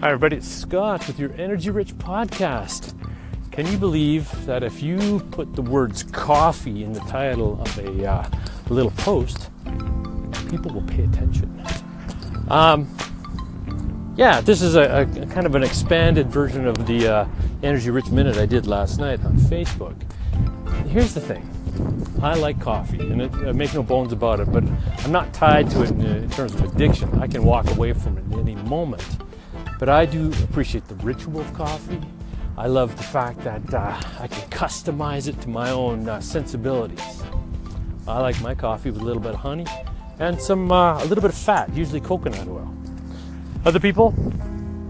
Hi, everybody. It's Scott with your Energy Rich podcast. Can you believe that if you put the words coffee in the title of a uh, little post, people will pay attention? Um, yeah, this is a, a, kind of an expanded version of the uh, Energy Rich Minute I did last night on Facebook. Here's the thing I like coffee, and it, I make no bones about it, but I'm not tied to it in, in terms of addiction. I can walk away from it at any moment. But I do appreciate the ritual of coffee. I love the fact that uh, I can customize it to my own uh, sensibilities. I like my coffee with a little bit of honey and some uh, a little bit of fat, usually coconut oil. Other people,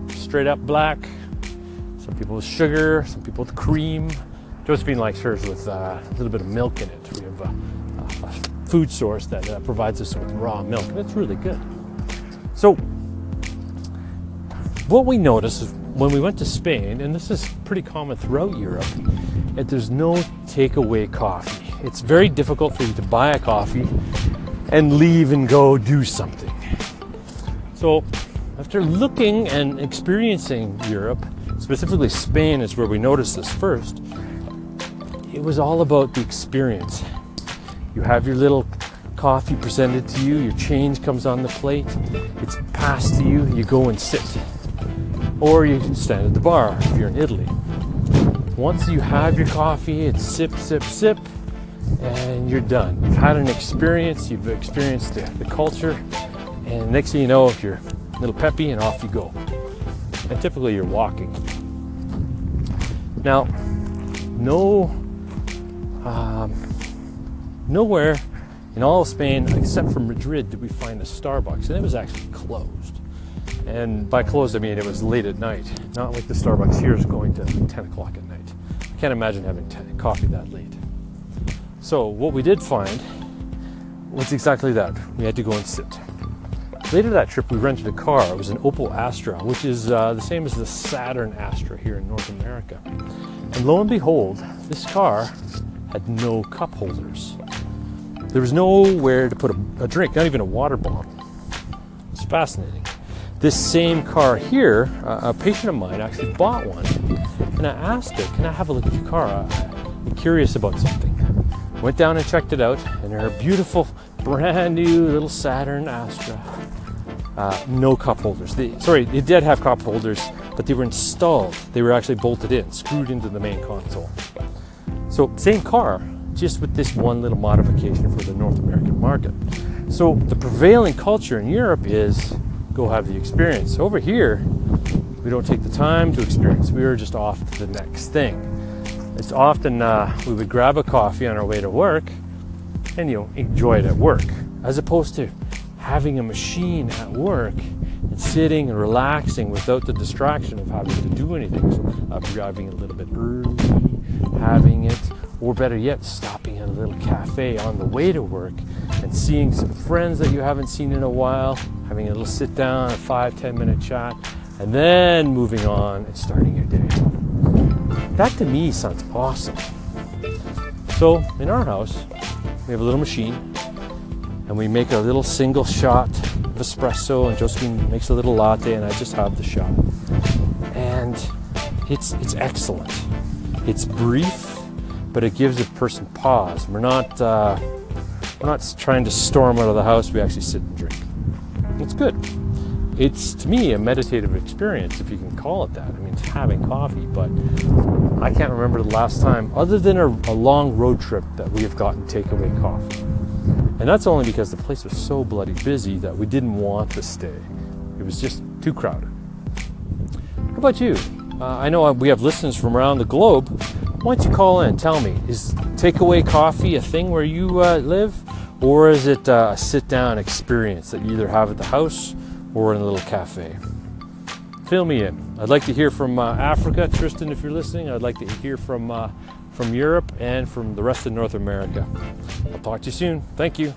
straight up black. Some people with sugar. Some people with cream. Josephine likes hers with uh, a little bit of milk in it. We have a, food source that uh, provides us with raw milk, it's really good. So what we noticed is when we went to Spain, and this is pretty common throughout Europe, that there's no takeaway coffee. It's very difficult for you to buy a coffee and leave and go do something. So, after looking and experiencing Europe, specifically Spain is where we noticed this first, it was all about the experience. You have your little coffee presented to you, your change comes on the plate, it's passed to you, you go and sit or you can stand at the bar if you're in Italy. Once you have your coffee, it's sip, sip, sip, and you're done. You've had an experience, you've experienced the, the culture, and next thing you know, if you're a little peppy and off you go. And typically you're walking. Now, no, um, nowhere in all of Spain except for Madrid did we find a Starbucks, and it was actually closed. And by closed, I mean it was late at night, not like the Starbucks here is going to 10 o'clock at night. I can't imagine having coffee that late. So, what we did find was exactly that. We had to go and sit. Later that trip, we rented a car. It was an Opel Astra, which is uh, the same as the Saturn Astra here in North America. And lo and behold, this car had no cup holders. There was nowhere to put a, a drink, not even a water bottle. It's fascinating. This same car here, a patient of mine actually bought one. And I asked her, Can I have a look at your car? I'm curious about something. Went down and checked it out, and her beautiful, brand new little Saturn Astra. Uh, no cup holders. They, sorry, it did have cup holders, but they were installed. They were actually bolted in, screwed into the main console. So, same car, just with this one little modification for the North American market. So, the prevailing culture in Europe is go have the experience. Over here, we don't take the time to experience. We are just off to the next thing. It's often uh, we would grab a coffee on our way to work and you know enjoy it at work, as opposed to having a machine at work and sitting and relaxing without the distraction of having to do anything. So, uh, driving a little bit early, having it, or better yet, stopping at a little cafe on the way to work and seeing some friends that you haven't seen in a while, having a little sit down, a five, ten minute chat, and then moving on and starting your day. That to me sounds awesome. So in our house, we have a little machine and we make a little single shot of espresso and Josephine makes a little latte and I just have the shot. And it's it's excellent. It's brief, but it gives a person pause. We're not uh, we're not trying to storm out of the house. We actually sit and drink. It's good. It's to me a meditative experience, if you can call it that. I mean, it's having coffee, but I can't remember the last time, other than a, a long road trip, that we have gotten takeaway coffee. And that's only because the place was so bloody busy that we didn't want to stay. It was just too crowded. How about you? Uh, I know we have listeners from around the globe. Why don't you call in? Tell me, is takeaway coffee a thing where you uh, live? Or is it uh, a sit down experience that you either have at the house or in a little cafe? Fill me in. I'd like to hear from uh, Africa, Tristan, if you're listening. I'd like to hear from, uh, from Europe and from the rest of North America. I'll talk to you soon. Thank you.